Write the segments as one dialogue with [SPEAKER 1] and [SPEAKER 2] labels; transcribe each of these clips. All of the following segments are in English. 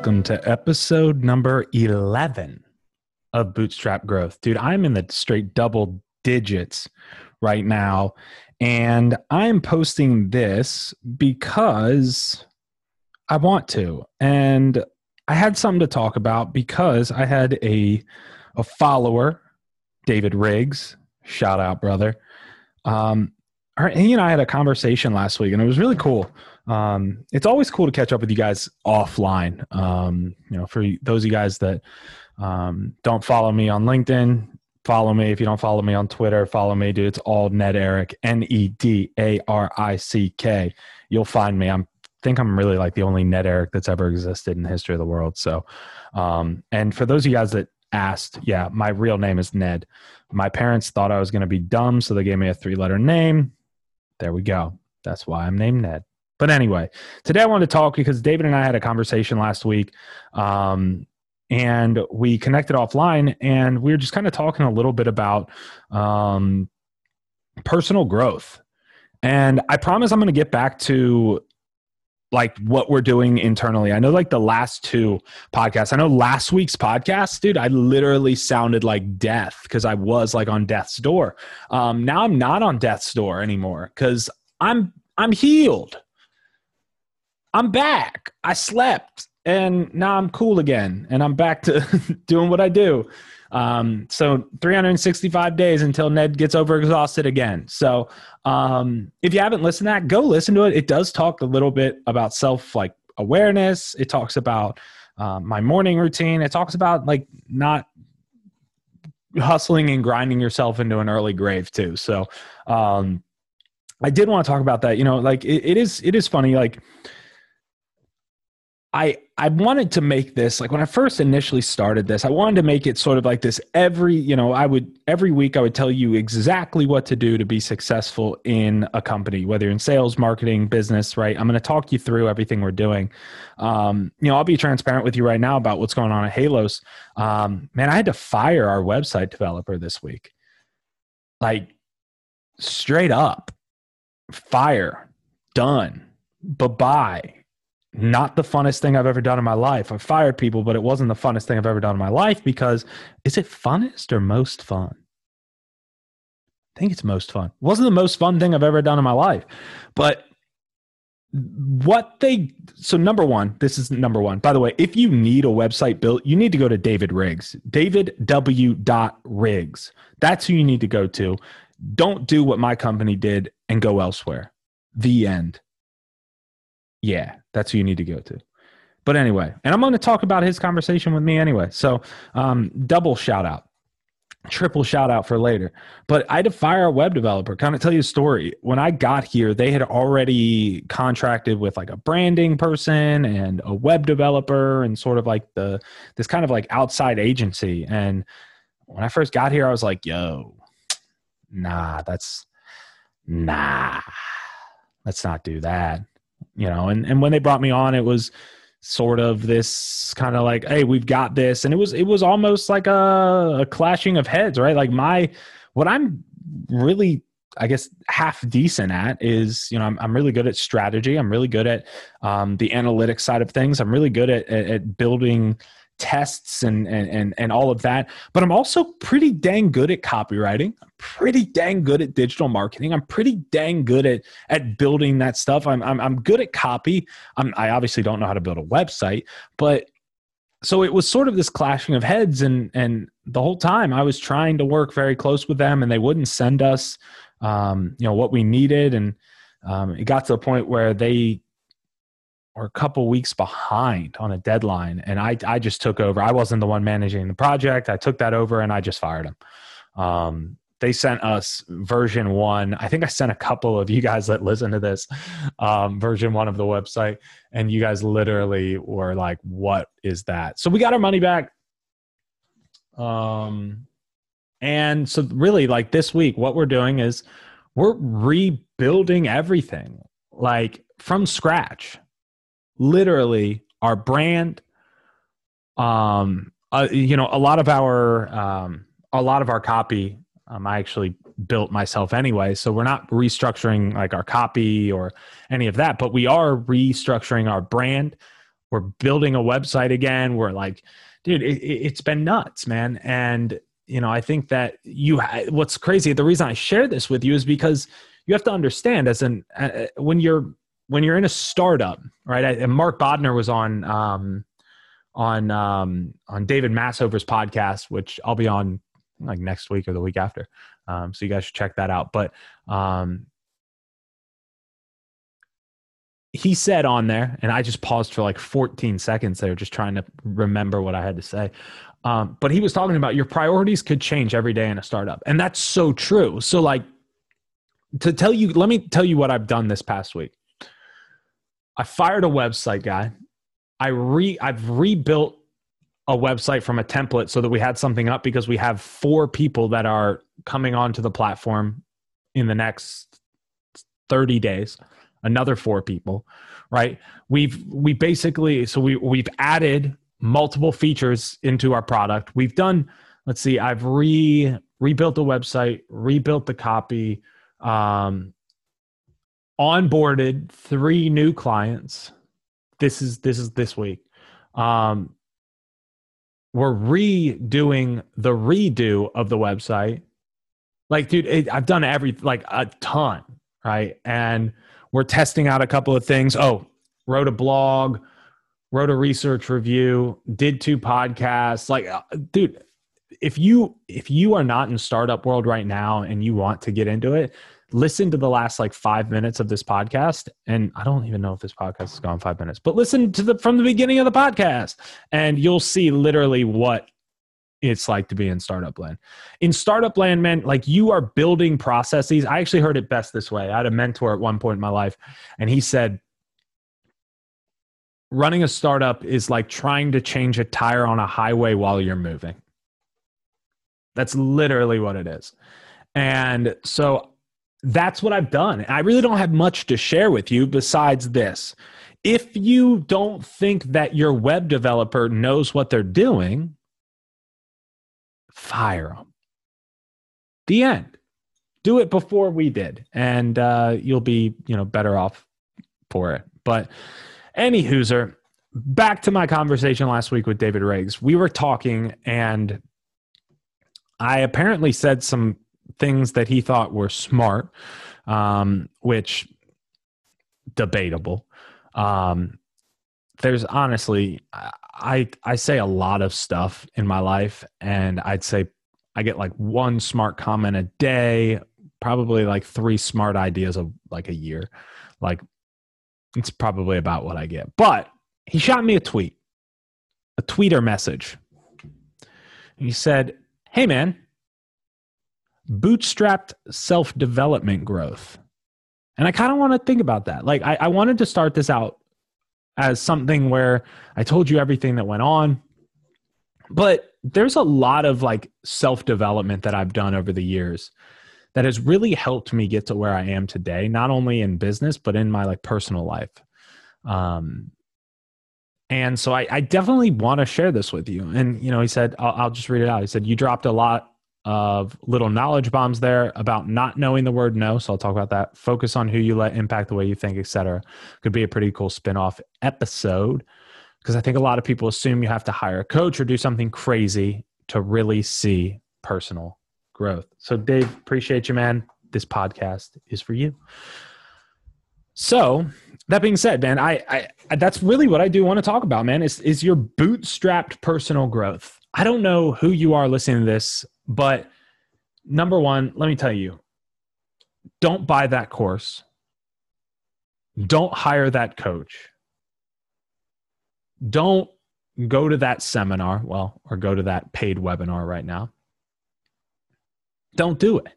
[SPEAKER 1] welcome to episode number 11 of Bootstrap Growth. Dude, I'm in the straight double digits right now, and I'm posting this because I want to. And I had something to talk about because I had a, a follower, David Riggs, shout out, brother. Um, he and I had a conversation last week, and it was really cool um, it's always cool to catch up with you guys offline. Um, you know, for those of you guys that um, don't follow me on LinkedIn, follow me. If you don't follow me on Twitter, follow me, dude. It's all Ned Arick, N E D A R I C K. You'll find me. I'm think I'm really like the only Ned Arick that's ever existed in the history of the world. So, um, and for those of you guys that asked, yeah, my real name is Ned. My parents thought I was going to be dumb, so they gave me a three letter name. There we go. That's why I'm named Ned. But anyway, today I wanted to talk because David and I had a conversation last week. Um, and we connected offline and we were just kind of talking a little bit about um, personal growth. And I promise I'm going to get back to like what we're doing internally. I know like the last two podcasts. I know last week's podcast, dude, I literally sounded like death because I was like on death's door. Um, now I'm not on death's door anymore because I'm I'm healed. I'm back. I slept and now I'm cool again and I'm back to doing what I do. Um, so 365 days until Ned gets overexhausted again. So um, if you haven't listened to that, go listen to it. It does talk a little bit about self like awareness. It talks about um, my morning routine. It talks about like not hustling and grinding yourself into an early grave too. So um, I did want to talk about that. You know, like it, it is it is funny like I I wanted to make this like when I first initially started this, I wanted to make it sort of like this every, you know, I would every week I would tell you exactly what to do to be successful in a company, whether in sales, marketing, business, right? I'm going to talk you through everything we're doing. Um, you know, I'll be transparent with you right now about what's going on at Halos. Um, man, I had to fire our website developer this week. Like straight up. Fire. Done. Bye-bye not the funnest thing I've ever done in my life. I've fired people, but it wasn't the funnest thing I've ever done in my life because is it funnest or most fun? I think it's most fun. It wasn't the most fun thing I've ever done in my life. But what they so number one, this is number one. By the way, if you need a website built, you need to go to David Riggs. David W. Riggs. That's who you need to go to. Don't do what my company did and go elsewhere. The end. Yeah, that's who you need to go to. But anyway, and I'm going to talk about his conversation with me anyway. So, um, double shout out, triple shout out for later. But I had to fire a web developer. Kind of tell you a story. When I got here, they had already contracted with like a branding person and a web developer and sort of like the this kind of like outside agency. And when I first got here, I was like, yo, nah, that's nah, let's not do that you know and, and when they brought me on it was sort of this kind of like hey we've got this and it was it was almost like a, a clashing of heads right like my what i'm really I guess half decent at is you know I'm, I'm really good at strategy. I'm really good at um, the analytics side of things. I'm really good at, at, at building tests and, and and and all of that but i'm also pretty dang good at copywriting. I'm pretty dang good at digital marketing. I'm pretty dang good at at building that stuff. I'm i'm, I'm good at copy. I'm, i obviously don't know how to build a website but so it was sort of this clashing of heads and and the whole time i was trying to work very close with them and they wouldn't send us um, you know what we needed and um, it got to the point where they or a couple weeks behind on a deadline and I, I just took over. I wasn't the one managing the project. I took that over and i just fired him. Um, they sent us version one. I think i sent a couple of you guys that listen to this um, version one of the website and you guys literally were like what is that? So we got our money back. Um, and so really like this week what we're doing is we're rebuilding everything like from scratch literally our brand um uh, you know a lot of our um a lot of our copy um, i actually built myself anyway so we're not restructuring like our copy or any of that but we are restructuring our brand we're building a website again. We're like, dude, it, has been nuts, man. And you know, I think that you. What's crazy? The reason I share this with you is because you have to understand as an uh, when you're when you're in a startup, right? And Mark Bodner was on um, on um, on David Massover's podcast, which I'll be on like next week or the week after. Um, so you guys should check that out. But um, he said on there, and I just paused for like 14 seconds there, just trying to remember what I had to say. Um, but he was talking about your priorities could change every day in a startup, and that's so true. So, like, to tell you, let me tell you what I've done this past week. I fired a website guy. I re I've rebuilt a website from a template so that we had something up because we have four people that are coming onto the platform in the next 30 days another four people right we've we basically so we we've added multiple features into our product we've done let's see i've re rebuilt the website rebuilt the copy um onboarded three new clients this is this is this week um we're redoing the redo of the website like dude it, i've done every like a ton right and we're testing out a couple of things. Oh, wrote a blog, wrote a research review, did two podcasts. Like, uh, dude, if you if you are not in startup world right now and you want to get into it, listen to the last like five minutes of this podcast. And I don't even know if this podcast has gone five minutes, but listen to the from the beginning of the podcast, and you'll see literally what it's like to be in startup land. In startup land, man, like you are building processes. I actually heard it best this way. I had a mentor at one point in my life, and he said, running a startup is like trying to change a tire on a highway while you're moving. That's literally what it is. And so that's what I've done. I really don't have much to share with you besides this. If you don't think that your web developer knows what they're doing, fire them. The end. Do it before we did, and uh, you'll be, you know, better off for it. But any hooser, back to my conversation last week with David Riggs. We were talking, and I apparently said some things that he thought were smart, um, which debatable. Um, there's honestly I I say a lot of stuff in my life, and I'd say I get like one smart comment a day, probably like three smart ideas of like a year. Like it's probably about what I get. But he shot me a tweet, a tweeter message. He said, "Hey man, bootstrapped self development growth." And I kind of want to think about that. Like I, I wanted to start this out as something where I told you everything that went on. But there's a lot of like self development that I've done over the years that has really helped me get to where I am today, not only in business, but in my like personal life. Um, and so I, I definitely want to share this with you. And, you know, he said, I'll, I'll just read it out. He said, You dropped a lot of little knowledge bombs there about not knowing the word no. So I'll talk about that. Focus on who you let impact the way you think, etc. Could be a pretty cool spin-off episode because I think a lot of people assume you have to hire a coach or do something crazy to really see personal growth. So Dave, appreciate you, man. This podcast is for you. So that being said, man, I, I that's really what I do want to talk about, man. Is is your bootstrapped personal growth. I don't know who you are listening to this but number one, let me tell you don't buy that course, don't hire that coach, don't go to that seminar, well, or go to that paid webinar right now. Don't do it.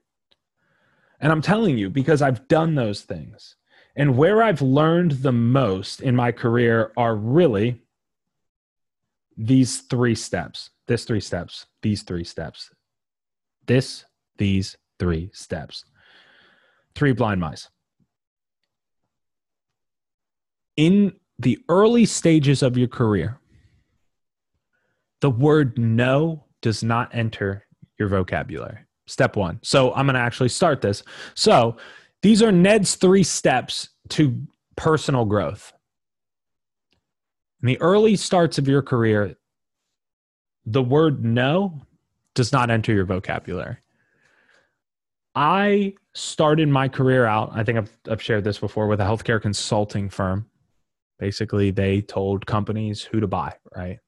[SPEAKER 1] And I'm telling you because I've done those things. And where I've learned the most in my career are really these three steps. This three steps, these three steps. This, these three steps. Three blind mice. In the early stages of your career, the word no does not enter your vocabulary. Step one. So I'm going to actually start this. So these are Ned's three steps to personal growth. in the early starts of your career, the word no does not enter your vocabulary. I started my career out, I think I've, I've shared this before, with a healthcare consulting firm. Basically, they told companies who to buy, right?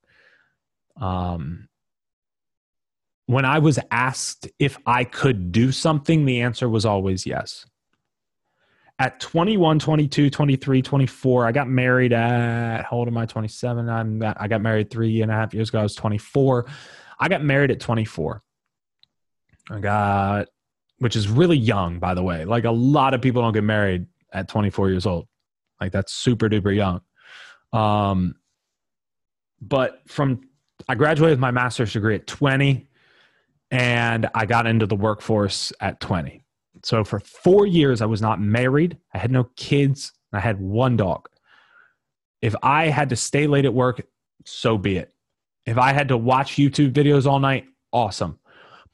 [SPEAKER 1] Um, when I was asked if I could do something, the answer was always yes. At 21, 22, 23, 24, I got married at, how old am I? 27. I'm, I got married three and a half years ago. I was 24. I got married at 24. I got, which is really young, by the way. Like a lot of people don't get married at 24 years old. Like that's super duper young. Um, but from, I graduated with my master's degree at 20 and I got into the workforce at 20. So for four years, I was not married. I had no kids. I had one dog. If I had to stay late at work, so be it. If I had to watch YouTube videos all night, awesome.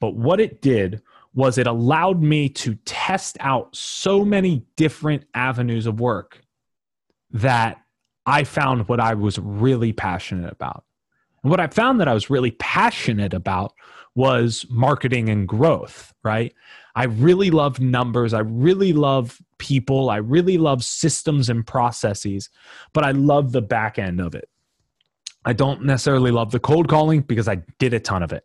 [SPEAKER 1] But what it did was it allowed me to test out so many different avenues of work that I found what I was really passionate about. And what I found that I was really passionate about was marketing and growth, right? I really love numbers. I really love people. I really love systems and processes, but I love the back end of it. I don't necessarily love the cold calling because I did a ton of it.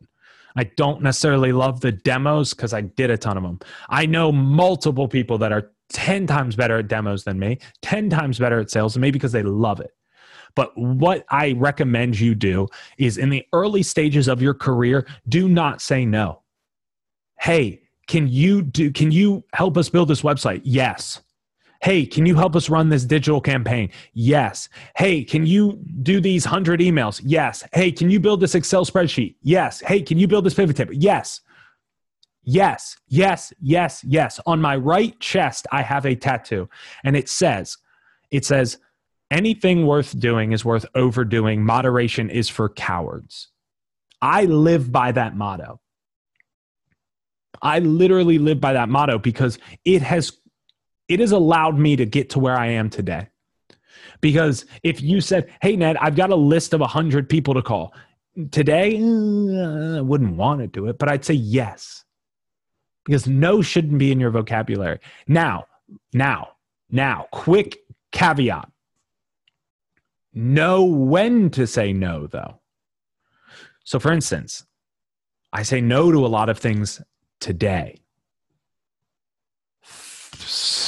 [SPEAKER 1] I don't necessarily love the demos because I did a ton of them. I know multiple people that are 10 times better at demos than me, 10 times better at sales than me because they love it. But what I recommend you do is in the early stages of your career, do not say no. Hey, can you do can you help us build this website? Yes. Hey, can you help us run this digital campaign? Yes. Hey, can you do these 100 emails? Yes. Hey, can you build this Excel spreadsheet? Yes. Hey, can you build this pivot table? Yes. Yes, yes, yes, yes. On my right chest, I have a tattoo, and it says, it says, anything worth doing is worth overdoing. Moderation is for cowards. I live by that motto. I literally live by that motto because it has it has allowed me to get to where I am today. Because if you said, "Hey Ned, I've got a list of 100 people to call." Today, uh, I wouldn't want to do it, but I'd say yes. Because no shouldn't be in your vocabulary. Now, now, now, quick caveat know when to say no, though. So, for instance, I say no to a lot of things today.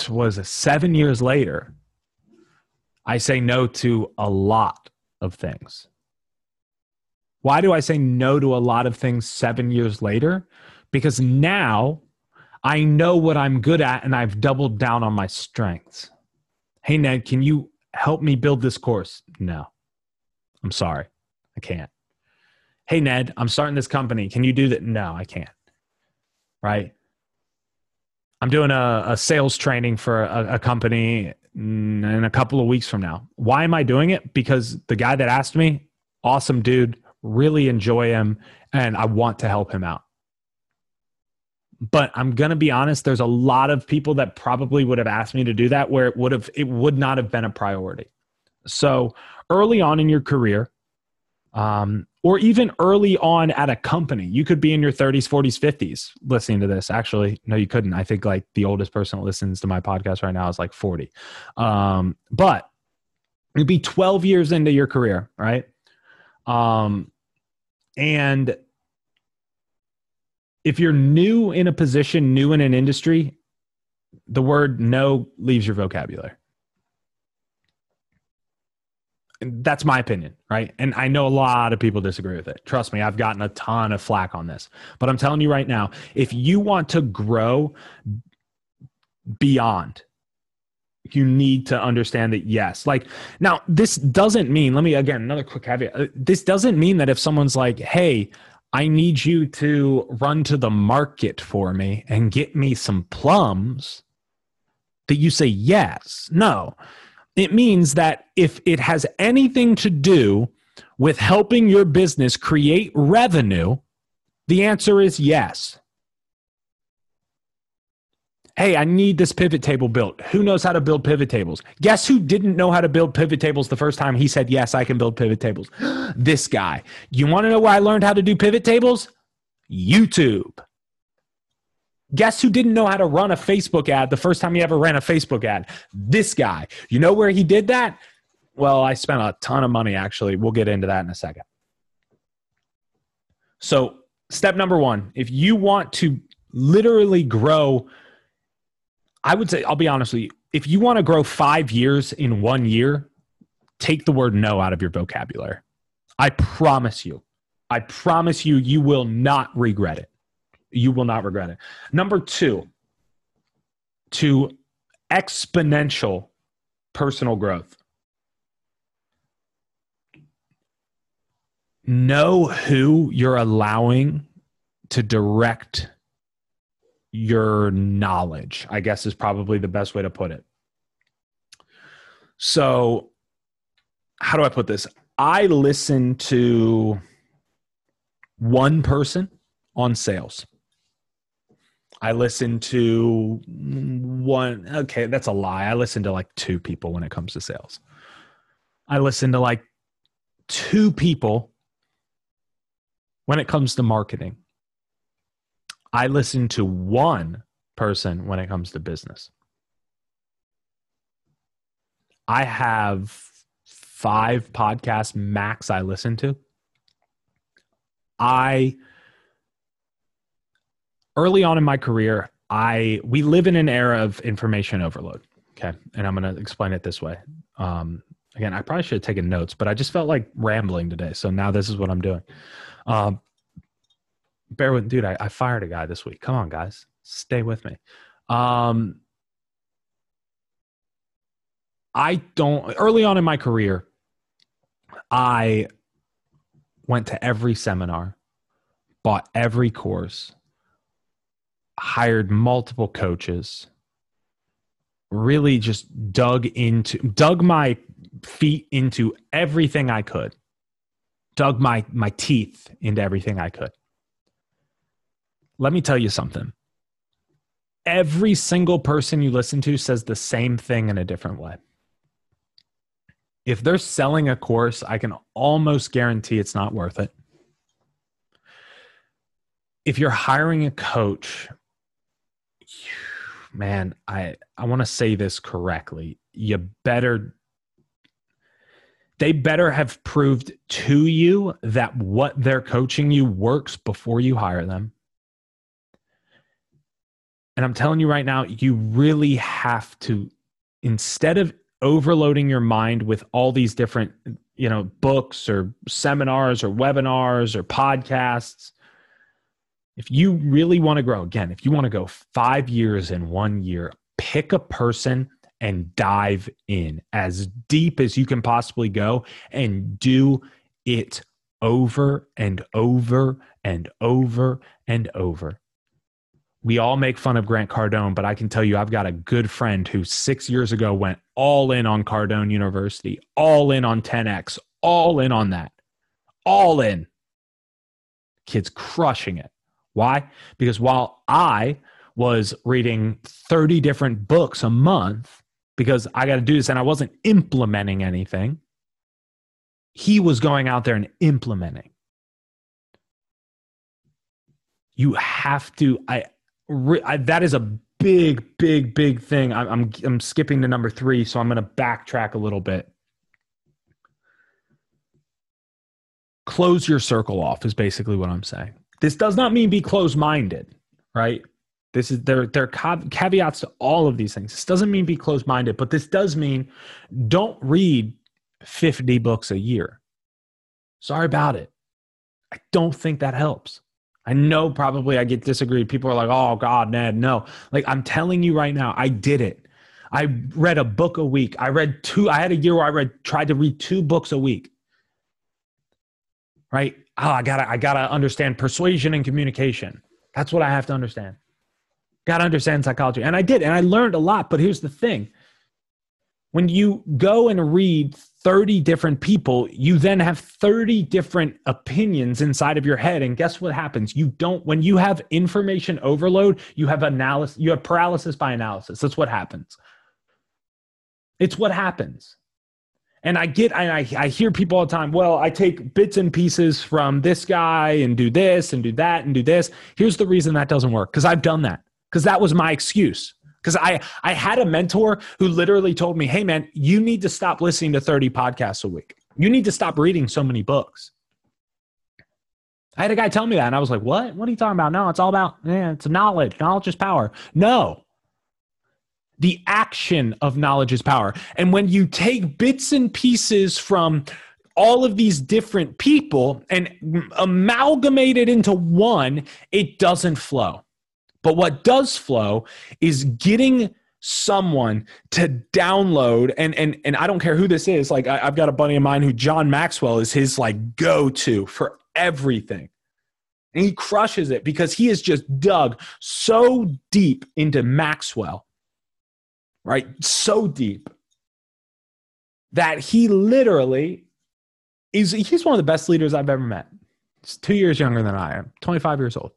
[SPEAKER 1] Was it seven years later? I say no to a lot of things. Why do I say no to a lot of things seven years later? Because now I know what I'm good at and I've doubled down on my strengths. Hey, Ned, can you help me build this course? No, I'm sorry. I can't. Hey, Ned, I'm starting this company. Can you do that? No, I can't. Right. I'm doing a, a sales training for a, a company in a couple of weeks from now. Why am I doing it? Because the guy that asked me, awesome dude, really enjoy him, and I want to help him out. But I'm gonna be honest, there's a lot of people that probably would have asked me to do that where it would have it would not have been a priority. So early on in your career, um, or even early on at a company, you could be in your 30s, 40s, 50s listening to this. Actually, no, you couldn't. I think like the oldest person that listens to my podcast right now is like 40. Um, but you'd be 12 years into your career, right? Um, and if you're new in a position, new in an industry, the word no leaves your vocabulary that's my opinion, right? And I know a lot of people disagree with it. Trust me, I've gotten a ton of flack on this. But I'm telling you right now, if you want to grow beyond, you need to understand that yes. Like now this doesn't mean, let me again, another quick caveat. Uh, this doesn't mean that if someone's like, "Hey, I need you to run to the market for me and get me some plums," that you say yes. No it means that if it has anything to do with helping your business create revenue, the answer is yes. Hey, I need this pivot table built. Who knows how to build pivot tables? Guess who didn't know how to build pivot tables the first time he said, Yes, I can build pivot tables? this guy. You want to know where I learned how to do pivot tables? YouTube. Guess who didn't know how to run a Facebook ad the first time he ever ran a Facebook ad? This guy. You know where he did that? Well, I spent a ton of money actually. We'll get into that in a second. So, step number one if you want to literally grow, I would say, I'll be honest with you, if you want to grow five years in one year, take the word no out of your vocabulary. I promise you. I promise you, you will not regret it. You will not regret it. Number two, to exponential personal growth. Know who you're allowing to direct your knowledge, I guess is probably the best way to put it. So, how do I put this? I listen to one person on sales. I listen to one, okay, that's a lie. I listen to like two people when it comes to sales. I listen to like two people when it comes to marketing. I listen to one person when it comes to business. I have five podcasts max I listen to. I early on in my career, I we live in an era of information overload. Okay, and I'm going to explain it this way. Um, again, I probably should have taken notes, but I just felt like rambling today, so now this is what I'm doing. Um, bear with, dude. I, I fired a guy this week. Come on, guys, stay with me. Um, I don't. Early on in my career, I went to every seminar, bought every course, hired multiple coaches, really just dug into dug my feet into everything I could. Dug my my teeth into everything I could. Let me tell you something. Every single person you listen to says the same thing in a different way. If they're selling a course, I can almost guarantee it's not worth it. If you're hiring a coach, man, I I want to say this correctly. You better they better have proved to you that what they're coaching you works before you hire them. And I'm telling you right now, you really have to instead of overloading your mind with all these different, you know, books or seminars or webinars or podcasts, if you really want to grow, again, if you want to go five years in one year, pick a person and dive in as deep as you can possibly go and do it over and over and over and over. We all make fun of Grant Cardone, but I can tell you, I've got a good friend who six years ago went all in on Cardone University, all in on 10X, all in on that, all in. Kid's crushing it. Why? Because while I was reading 30 different books a month because I got to do this and I wasn't implementing anything, he was going out there and implementing. You have to, I, I that is a big, big, big thing. I'm, I'm, I'm skipping to number three, so I'm going to backtrack a little bit. Close your circle off is basically what I'm saying. This does not mean be closed minded, right? This is there. There are caveats to all of these things. This doesn't mean be closed minded, but this does mean don't read 50 books a year. Sorry about it. I don't think that helps. I know probably I get disagreed. People are like, oh, God, Ned, no. Like, I'm telling you right now, I did it. I read a book a week. I read two, I had a year where I read, tried to read two books a week. Right? Oh, I gotta, I gotta understand persuasion and communication. That's what I have to understand. Gotta understand psychology. And I did, and I learned a lot. But here's the thing when you go and read 30 different people, you then have 30 different opinions inside of your head. And guess what happens? You don't, when you have information overload, you have analysis, you have paralysis by analysis. That's what happens. It's what happens. And I get, I, I hear people all the time, well, I take bits and pieces from this guy and do this and do that and do this. Here's the reason that doesn't work because I've done that because that was my excuse. Because I, I had a mentor who literally told me, hey, man, you need to stop listening to 30 podcasts a week. You need to stop reading so many books. I had a guy tell me that, and I was like, what? What are you talking about? No, it's all about, yeah, it's knowledge. Knowledge is power. No. The action of knowledge is power. And when you take bits and pieces from all of these different people and amalgamate it into one, it doesn't flow. But what does flow is getting someone to download and and and I don't care who this is. Like I, have got a buddy of mine who John Maxwell is his like go-to for everything. And he crushes it because he has just dug so deep into Maxwell, right? So deep that he literally is he's one of the best leaders I've ever met. He's two years younger than I am, 25 years old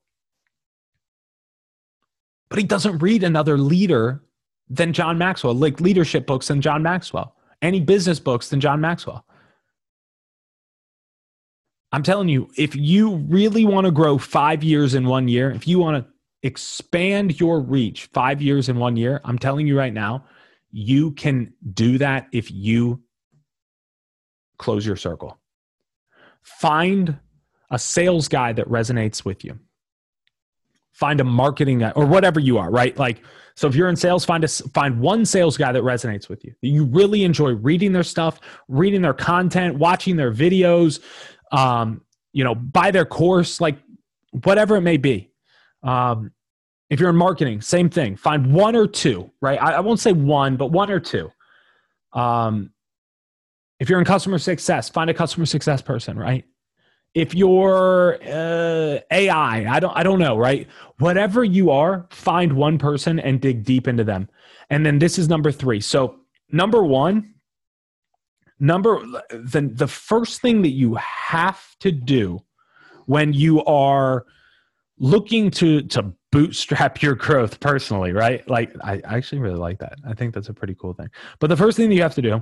[SPEAKER 1] but he doesn't read another leader than John Maxwell, like leadership books than John Maxwell, any business books than John Maxwell. I'm telling you, if you really want to grow five years in one year, if you want to expand your reach five years in one year, I'm telling you right now, you can do that if you close your circle. Find a sales guy that resonates with you find a marketing guy or whatever you are, right? Like, so if you're in sales, find a find one sales guy that resonates with you. You really enjoy reading their stuff, reading their content, watching their videos, um, you know, buy their course, like whatever it may be. Um, if you're in marketing, same thing. Find one or two, right? I, I won't say one, but one or two. Um, if you're in customer success, find a customer success person, right? if you're uh, AI, I don't I don't know, right? Whatever you are, find one person and dig deep into them. And then this is number 3. So, number 1, number the the first thing that you have to do when you are looking to to bootstrap your growth personally, right? Like I, actually really like that. I think that's a pretty cool thing. But the first thing that you have to do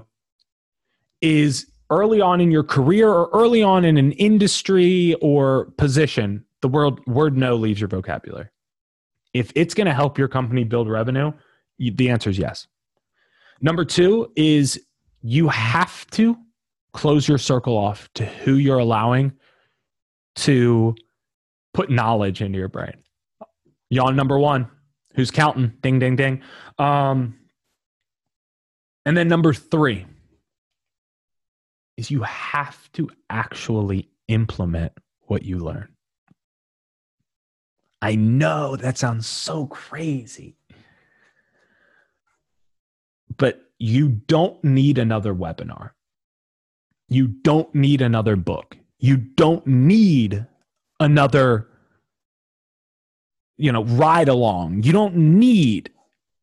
[SPEAKER 1] is early on in your career or early on in an industry or position, the word, word no leaves your vocabulary. If it's going to help your company build revenue, you, the answer is yes. Number two is you have to close your circle off to who you're allowing to put knowledge into your brain. Yawn number one, who's counting? Ding, ding, ding. Um, and then number three, is you have to actually implement what you learn. I know that sounds so crazy. But you don't need another webinar. You don't need another book. You don't need another you know ride along. You don't need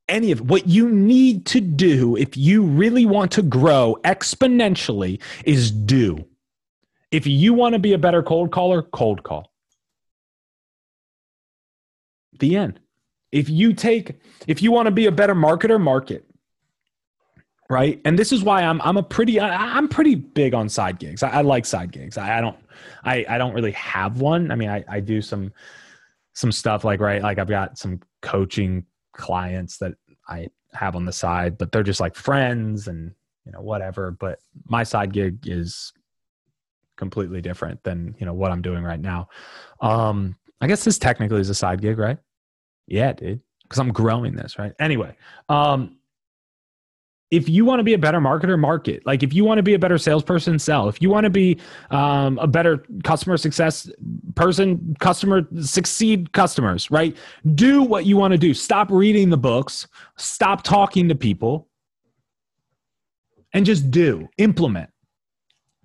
[SPEAKER 1] any of what you need to do if you really want to grow exponentially is do. If you want to be a better cold caller, cold call. The end. If you take, if you want to be a better marketer, market. Right. And this is why I'm I'm a pretty I, am pretty big on side gigs. I, I like side gigs. I, I, don't I, I don't really have one. I mean, I, I do some some stuff like right, like I've got some coaching clients that I have on the side, but they're just like friends and you know whatever. But my side gig is completely different than you know what I'm doing right now. Um, I guess this technically is a side gig, right? Yeah, dude, because I'm growing this, right? Anyway, um, if you want to be a better marketer, market. Like if you want to be a better salesperson, sell. If you want to be um, a better customer success person, customer succeed customers, right? Do what you want to do. Stop reading the books. Stop talking to people, and just do. Implement.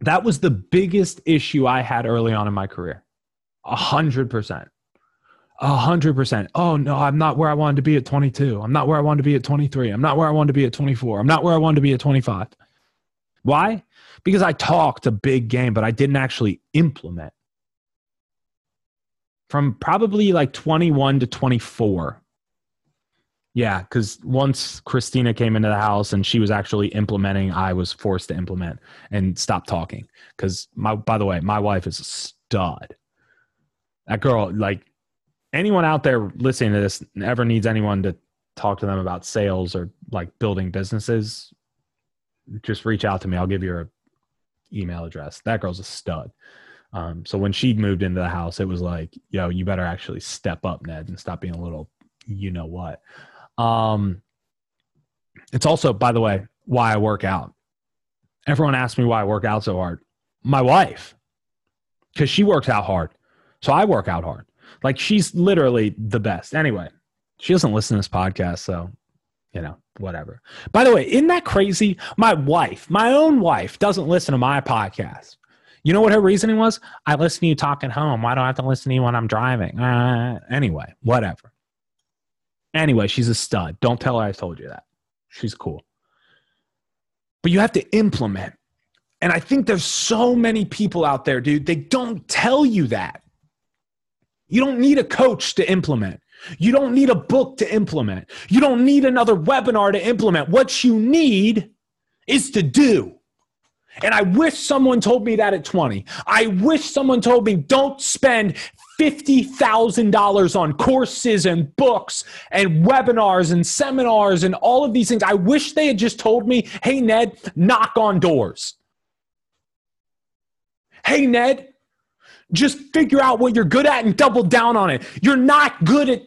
[SPEAKER 1] That was the biggest issue I had early on in my career. A hundred percent. A hundred percent. Oh no, I'm not where I wanted to be at 22. I'm not where I wanted to be at 23. I'm not where I wanted to be at 24. I'm not where I wanted to be at 25. Why? because I talked a big game, but I didn't actually implement. From probably like 21 to 24. Yeah, because once Christina came into the house and she was actually implementing, I was forced to implement and stop talking. Because my, by the way, my wife is a stud. That girl, like anyone out there listening to this, ever needs anyone to talk to them about sales or like building businesses, just reach out to me. I'll give you her email address. That girl's a stud. Um, so when she moved into the house, it was like, yo, you better actually step up, Ned, and stop being a little, you know what. Um, it's also, by the way, why I work out. Everyone asks me why I work out so hard. My wife, because she works out hard. So I work out hard. Like she's literally the best. Anyway, she doesn't listen to this podcast, so you know, whatever. By the way, isn't that crazy? My wife, my own wife, doesn't listen to my podcast. You know what her reasoning was? I listen to you talking home. Why do I have to listen to you when I'm driving? Uh, anyway, whatever. Anyway, she's a stud. Don't tell her I told you that. She's cool. But you have to implement. And I think there's so many people out there, dude, they don't tell you that. You don't need a coach to implement. You don't need a book to implement. You don't need another webinar to implement. What you need is to do. And I wish someone told me that at 20. I wish someone told me don't spend $50,000 on courses and books and webinars and seminars and all of these things. I wish they had just told me, hey, Ned, knock on doors. Hey, Ned, just figure out what you're good at and double down on it. You're not good at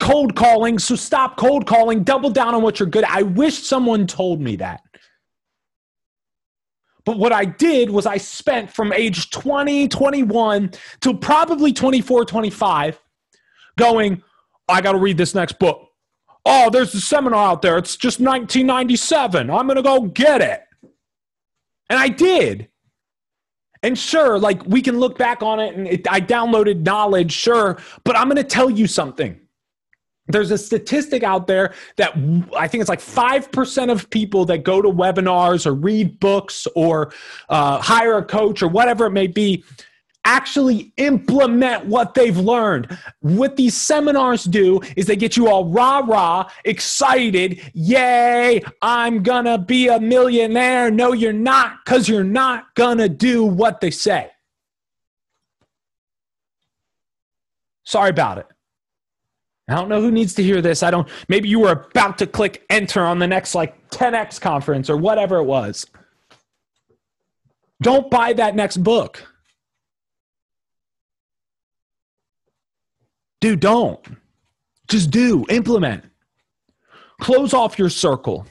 [SPEAKER 1] cold calling, so stop cold calling, double down on what you're good at. I wish someone told me that. But what I did was I spent from age 20, 21 to probably 24, 25 going, I got to read this next book. Oh, there's a seminar out there. It's just 1997. I'm going to go get it. And I did. And sure, like we can look back on it and it, I downloaded knowledge, sure, but I'm going to tell you something. There's a statistic out there that I think it's like 5% of people that go to webinars or read books or uh, hire a coach or whatever it may be actually implement what they've learned. What these seminars do is they get you all rah rah, excited. Yay, I'm gonna be a millionaire. No, you're not, because you're not gonna do what they say. Sorry about it. I don't know who needs to hear this. I don't, maybe you were about to click enter on the next like 10X conference or whatever it was. Don't buy that next book. Dude, don't. Just do, implement. Close off your circle.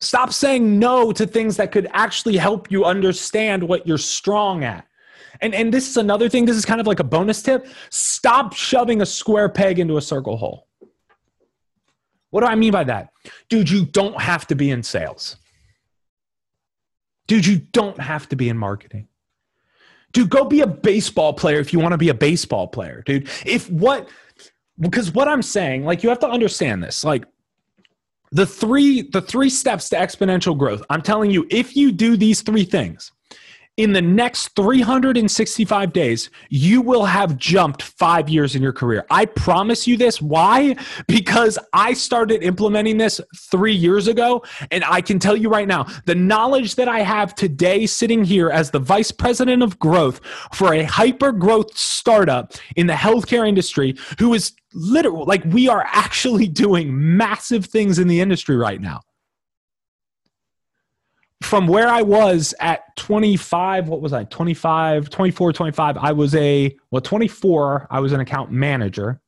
[SPEAKER 1] Stop saying no to things that could actually help you understand what you're strong at. And, and this is another thing, this is kind of like a bonus tip. Stop shoving a square peg into a circle hole. What do I mean by that? Dude, you don't have to be in sales. Dude, you don't have to be in marketing. Dude, go be a baseball player if you want to be a baseball player, dude. If what, because what I'm saying, like, you have to understand this. Like, the three the three steps to exponential growth i'm telling you if you do these three things in the next 365 days, you will have jumped five years in your career. I promise you this. Why? Because I started implementing this three years ago. And I can tell you right now the knowledge that I have today, sitting here as the vice president of growth for a hyper growth startup in the healthcare industry, who is literal, like we are actually doing massive things in the industry right now from where I was at 25, what was I? 25, 24, 25, I was a, well, 24, I was an account manager.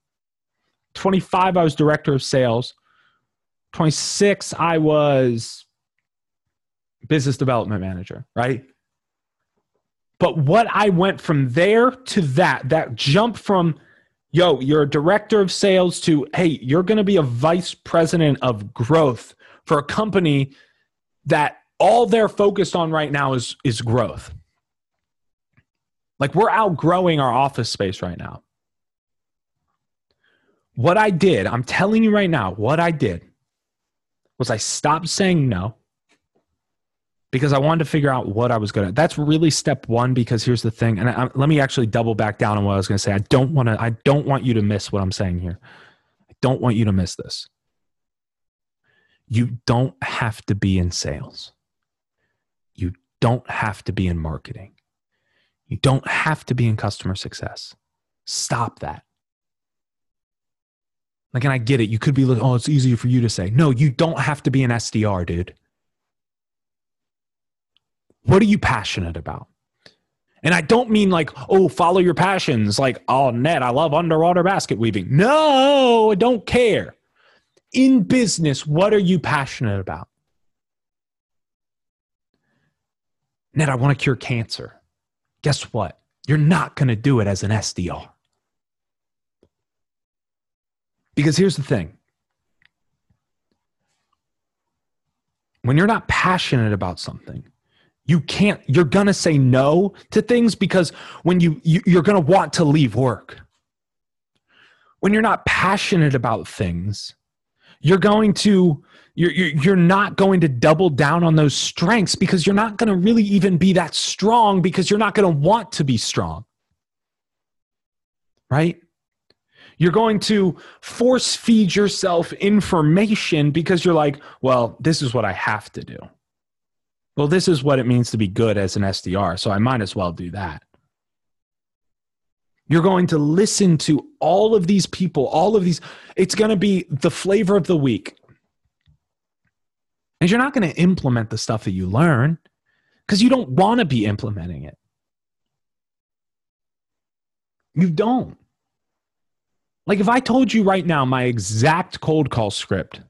[SPEAKER 1] 25, I was director of sales. 26, I was business development manager, right? But what I went from there to that, that jump from, yo, you're a director of sales to, hey, you're going to be a vice president of growth for a company that all they're focused on right now is is growth. Like we're outgrowing our office space right now. What I did, I'm telling you right now, what I did was I stopped saying no. because I wanted to figure out what I was going to. That's really step one. Because here's the thing, and I, let me actually double back down on what I was going to say. I don't want to. I don't want you to miss what I'm saying here. I don't want you to miss this. You don't have to be in sales. Don't have to be in marketing. You don't have to be in customer success. Stop that. Like, and I get it. You could be like, oh, it's easier for you to say. No, you don't have to be an SDR, dude. What are you passionate about? And I don't mean like, oh, follow your passions. Like, oh, Ned, I love underwater basket weaving. No, I don't care. In business, what are you passionate about? Ned, I want to cure cancer. Guess what? You're not going to do it as an SDR. Because here's the thing when you're not passionate about something, you can't, you're going to say no to things because when you, you you're going to want to leave work. When you're not passionate about things, you're going to you're, you're, not going to double down on those strengths because you're not going to really even be that strong because you're not going to want to be strong right you're going to force feed yourself information because you're like, well, this is what I have to do. Well, this is what it means to be good as an SDR, so I might as well do that. You're going to listen to all of these people, all of these. It's going to be the flavor of the week. And you're not going to implement the stuff that you learn because you don't want to be implementing it. You don't. Like if I told you right now my exact cold call script,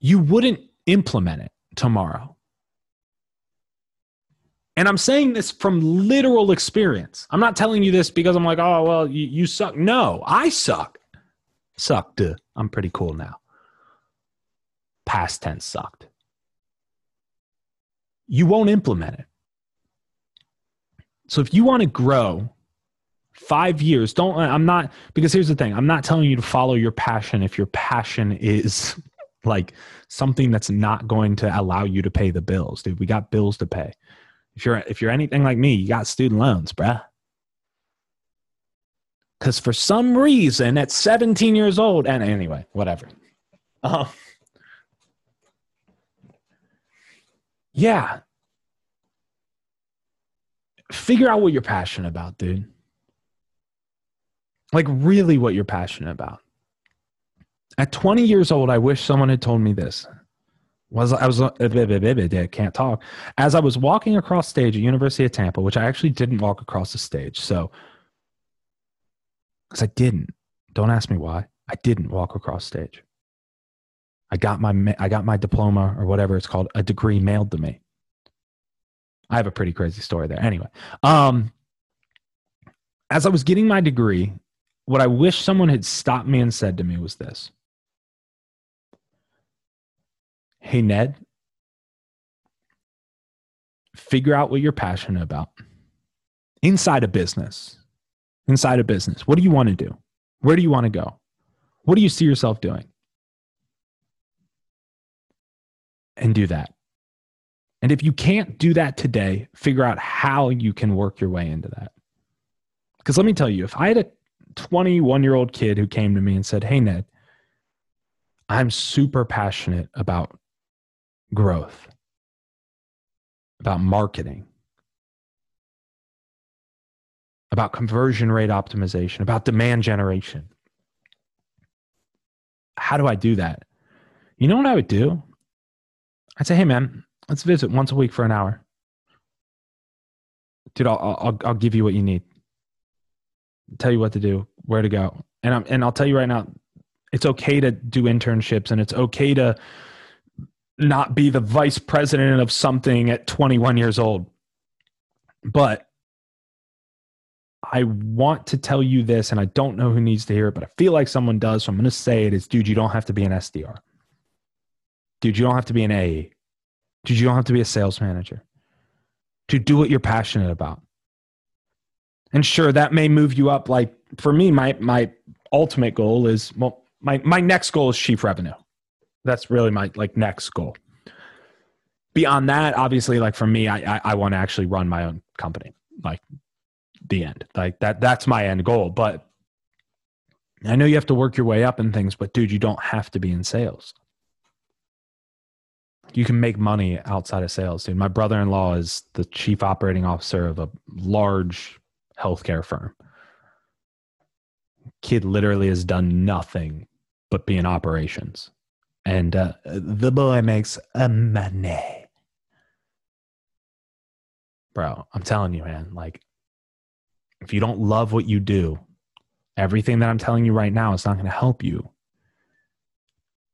[SPEAKER 1] you wouldn't implement it tomorrow. And I'm saying this from literal experience. I'm not telling you this because I'm like, oh, well, you, you suck. No, I suck. Sucked. I'm pretty cool now. Past tense sucked. You won't implement it. So if you want to grow five years don't i'm not because here's the thing i'm not telling you to follow your passion if your passion is like something that's not going to allow you to pay the bills dude we got bills to pay if you're if you're anything like me you got student loans bruh because for some reason at 17 years old and anyway whatever uh, yeah figure out what you're passionate about dude like really what you're passionate about. At 20 years old, I wish someone had told me this. Was I was uh, can't talk as I was walking across stage at University of Tampa, which I actually didn't walk across the stage. So, because I didn't. Don't ask me why. I didn't walk across stage. I got my I got my diploma or whatever it's called, a degree mailed to me. I have a pretty crazy story there. Anyway, um, as I was getting my degree, what I wish someone had stopped me and said to me was this Hey, Ned, figure out what you're passionate about inside a business. Inside a business. What do you want to do? Where do you want to go? What do you see yourself doing? And do that. And if you can't do that today, figure out how you can work your way into that. Because let me tell you, if I had a 21 year old kid who came to me and said, Hey, Ned, I'm super passionate about growth, about marketing, about conversion rate optimization, about demand generation. How do I do that? You know what I would do? I'd say, Hey, man, let's visit once a week for an hour. Dude, I'll, I'll, I'll give you what you need tell you what to do, where to go. And I'm, and I'll tell you right now, it's okay to do internships and it's okay to not be the vice president of something at 21 years old. But I want to tell you this, and I don't know who needs to hear it, but I feel like someone does. So I'm going to say it is, dude, you don't have to be an SDR. Dude, you don't have to be an AE. Dude, you don't have to be a sales manager. To do what you're passionate about. And sure, that may move you up. Like for me, my my ultimate goal is well, my my next goal is chief revenue. That's really my like next goal. beyond that, obviously, like for me, I, I, I want to actually run my own company. Like the end. Like that that's my end goal. But I know you have to work your way up and things, but dude, you don't have to be in sales. You can make money outside of sales, dude. My brother-in-law is the chief operating officer of a large healthcare firm. Kid literally has done nothing but be in operations. And uh, the boy makes a money. Bro, I'm telling you, man, like if you don't love what you do, everything that I'm telling you right now is not going to help you.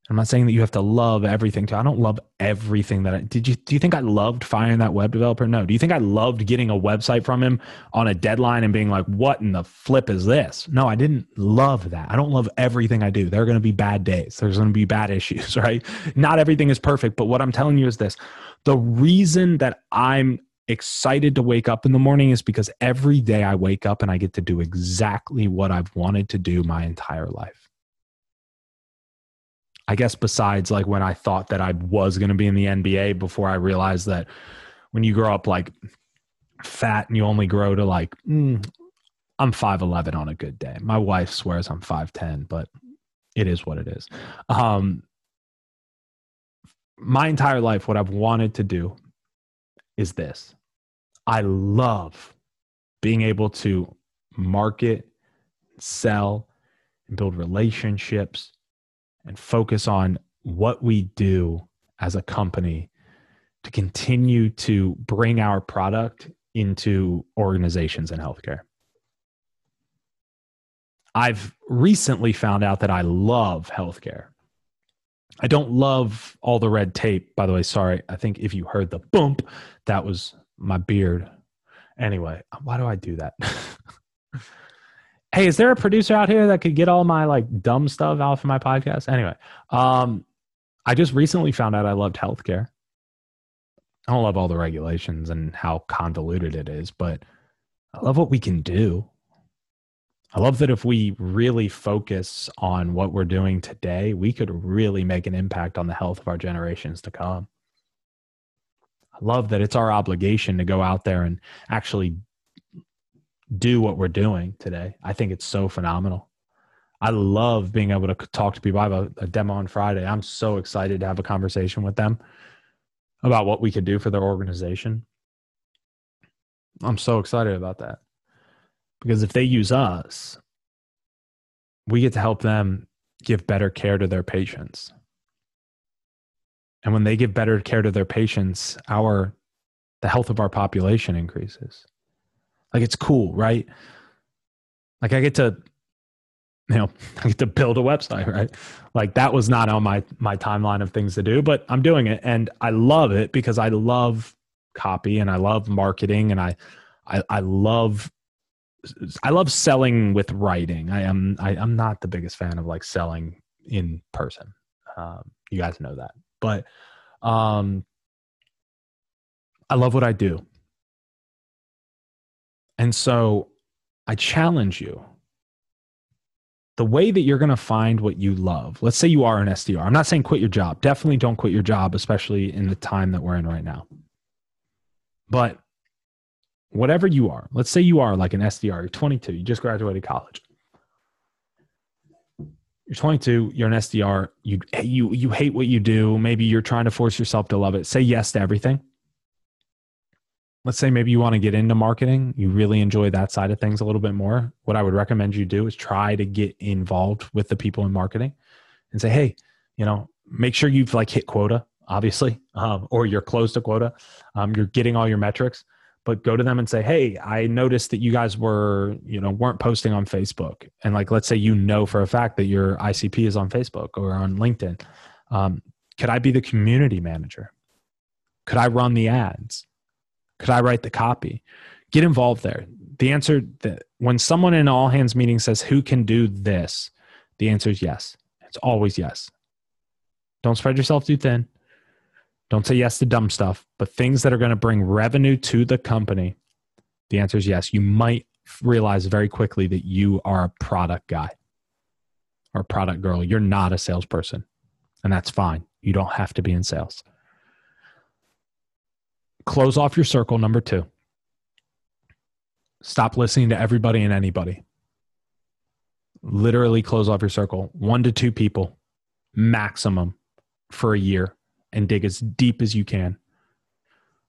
[SPEAKER 1] I'm not saying that you have to love everything too. I don't love everything that I did you do you think I loved firing that web developer? No. Do you think I loved getting a website from him on a deadline and being like, what in the flip is this? No, I didn't love that. I don't love everything I do. There are going to be bad days. There's going to be bad issues, right? Not everything is perfect, but what I'm telling you is this. The reason that I'm excited to wake up in the morning is because every day I wake up and I get to do exactly what I've wanted to do my entire life. I guess besides like when I thought that I was going to be in the NBA before I realized that when you grow up like fat and you only grow to like mm, I'm 5'11 on a good day. My wife swears I'm 5'10, but it is what it is. Um, my entire life, what I've wanted to do is this I love being able to market, sell, and build relationships and focus on what we do as a company to continue to bring our product into organizations in healthcare. I've recently found out that I love healthcare. I don't love all the red tape, by the way. Sorry. I think if you heard the bump, that was my beard. Anyway, why do I do that? hey, is there a producer out here that could get all my like dumb stuff out of my podcast? Anyway, um, I just recently found out I loved healthcare. I don't love all the regulations and how convoluted it is, but I love what we can do. I love that if we really focus on what we're doing today, we could really make an impact on the health of our generations to come I love that it's our obligation to go out there and actually do what we're doing today. I think it's so phenomenal. I love being able to talk to people. I have a, a, demo on Friday. I'm so excited to have a conversation with them about what we could do for their organization. I'm so excited about that because if they use us, we get to help them give better care to their patients. And when they give better care to their patients, our the health of our population increases. Like it's cool, right? Like I get to you know, I get to build a website, right? Like that was not on my my timeline of things to do, but I'm doing it and I love it because I love copy and I love marketing and I I, I love I love selling with writing. I am I, am not the biggest fan of like selling in person. Um, you guys know that but um, I love what I do. And so I challenge you the way that you're going to find what you love. Let's say you are an SDR. I'm not saying quit your job. Definitely don't quit your job, especially in the time that we're in right now. But whatever you are, let's say you are like an SDR, you're 22, you just graduated college you're 22 you're an sdr you you you hate what you do maybe you're trying to force yourself to love it say yes to everything let's say maybe you want to get into marketing you really enjoy that side of things a little bit more what i would recommend you do is try to get involved with the people in marketing and say hey you know make sure you've like hit quota obviously um, or you're close to quota um, you're getting all your metrics but go to them and say, "Hey, I noticed that you guys were, you know, weren't posting on Facebook." And like, let's say you know for a fact that your ICP is on Facebook or on LinkedIn. Um, could I be the community manager? Could I run the ads? Could I write the copy? Get involved there. The answer that when someone in an all hands meeting says, "Who can do this?" The answer is yes. It's always yes. Don't spread yourself too thin. Don't say yes to dumb stuff, but things that are going to bring revenue to the company. The answer is yes. You might realize very quickly that you are a product guy or product girl. You're not a salesperson, and that's fine. You don't have to be in sales. Close off your circle. Number two, stop listening to everybody and anybody. Literally close off your circle. One to two people maximum for a year and dig as deep as you can.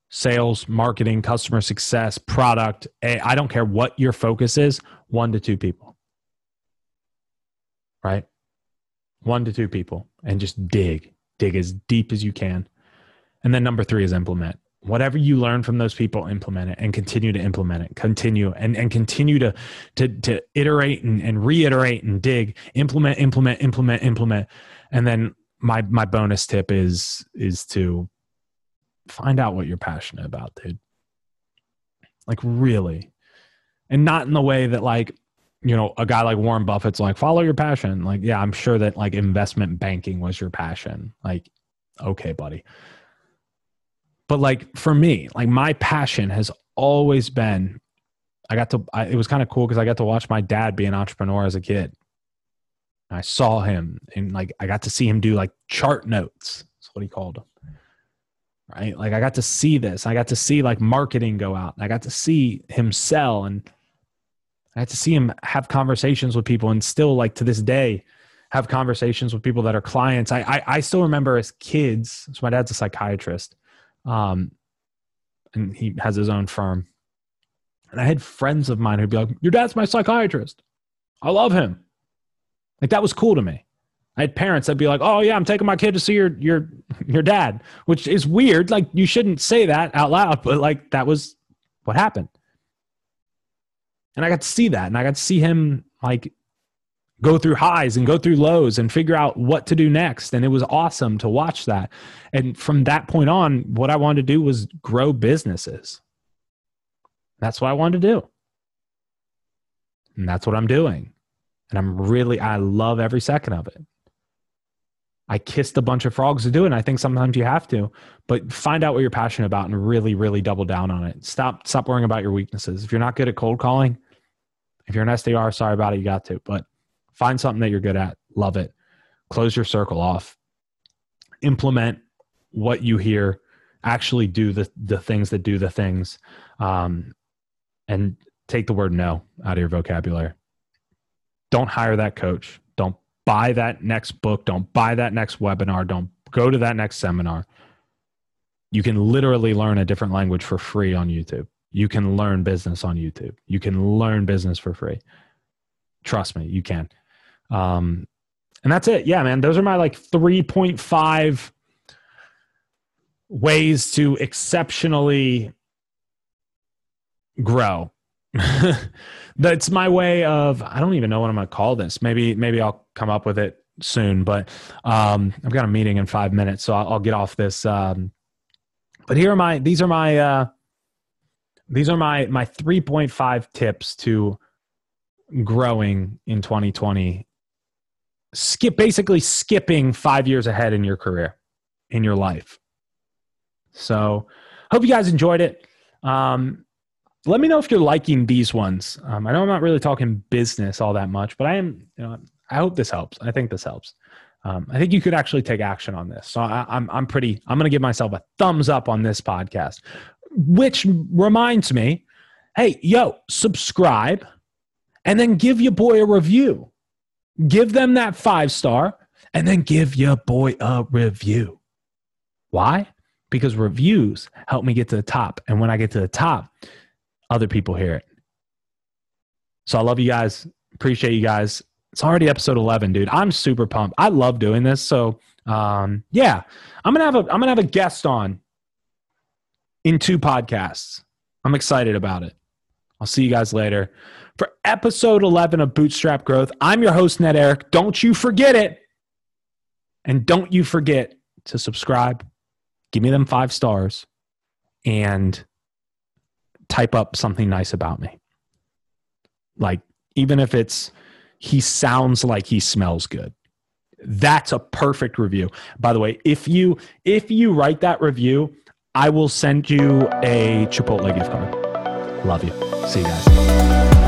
[SPEAKER 1] Sales, marketing, customer success, product. I don't care what your focus is, one to two people. Right? One to two people and just dig, dig as deep as you can. And then number three is implement. Whatever you learn from those people, implement it and continue to implement it. Continue and, and continue to, to, to iterate and, and reiterate and dig, implement, implement, implement, implement. And then my my bonus tip is is to find out what you're passionate about, dude. Like really. And not in the way that like you know, a guy like Warren Buffett's like, follow your passion. Like, yeah, I'm sure that like investment banking was your passion. Like, okay, buddy. But like for me, like my passion has always been, I got to, I, it was kind of cool because I got to watch my dad be an entrepreneur as a kid. I saw him and like I got to see him do like chart notes. That's what he called them. Right? Like I got to see this. I got to see like marketing go out. I got to see him sell and I had to see him have conversations with people and still like to this day have conversations with people that are clients. I I, I still remember as kids, so my dad's a psychiatrist. Um and he has his own firm. And I had friends of mine who'd be like, Your dad's my psychiatrist. I love him. Like that was cool to me. I had parents that'd be like, "Oh yeah, I'm taking my kid to see your your your dad," which is weird. Like you shouldn't say that out loud, but like that was what happened. And I got to see that, and I got to see him like go through highs and go through lows and figure out what to do next. And it was awesome to watch that. And from that point on, what I wanted to do was grow businesses. That's what I wanted to do. And that's what I'm doing. And I'm really, I love every second of it. I kissed a bunch of frogs to do it. And I think sometimes you have to, but find out what you're passionate about and really, really double down on it. Stop, stop worrying about your weaknesses. If you're not good at cold calling, if you're an SDR, sorry about it, you got to, but find something that you're good at. Love it. Close your circle off. Implement what you hear. Actually do the, the things that do the things. Um, and take the word no out of your vocabulary. Don't hire that coach. Don't buy that next book. Don't buy that next webinar. Don't go to that next seminar. You can literally learn a different language for free on YouTube. You can learn business on YouTube. You can learn business for free. Trust me, you can. Um, and that's it. Yeah, man. Those are my like 3.5 ways to exceptionally grow that's my way of i don't even know what i'm going to call this maybe maybe i'll come up with it soon but um, i've got a meeting in five minutes so i'll, I'll get off this um, but here are my these are my uh, these are my my 3.5 tips to growing in 2020 skip basically skipping five years ahead in your career in your life so hope you guys enjoyed it um, let me know if you're liking these ones. Um, I know I'm not really talking business all that much, but I am. You know, I hope this helps. I think this helps. Um, I think you could actually take action on this. So I, I'm I'm pretty. I'm going to give myself a thumbs up on this podcast, which reminds me, hey, yo, subscribe, and then give your boy a review. Give them that five star, and then give your boy a review. Why? Because reviews help me get to the top, and when I get to the top other people hear it. So I love you guys. Appreciate you guys. It's already episode 11, dude. I'm super pumped. I love doing this. So, um, yeah, I'm going to have a, I'm going to have a guest on in two podcasts. I'm excited about it. I'll see you guys later. For episode 11 of Bootstrap Growth, I'm your host, Ned Arick. Don't you forget it. And don't you forget to subscribe, give me them five stars, and type up something nice about me. Like, even if it's, he sounds like he smells good. That's a perfect review. By the way, if you if you write that review, I will send you a Chipotle gift card. Love you. See you guys.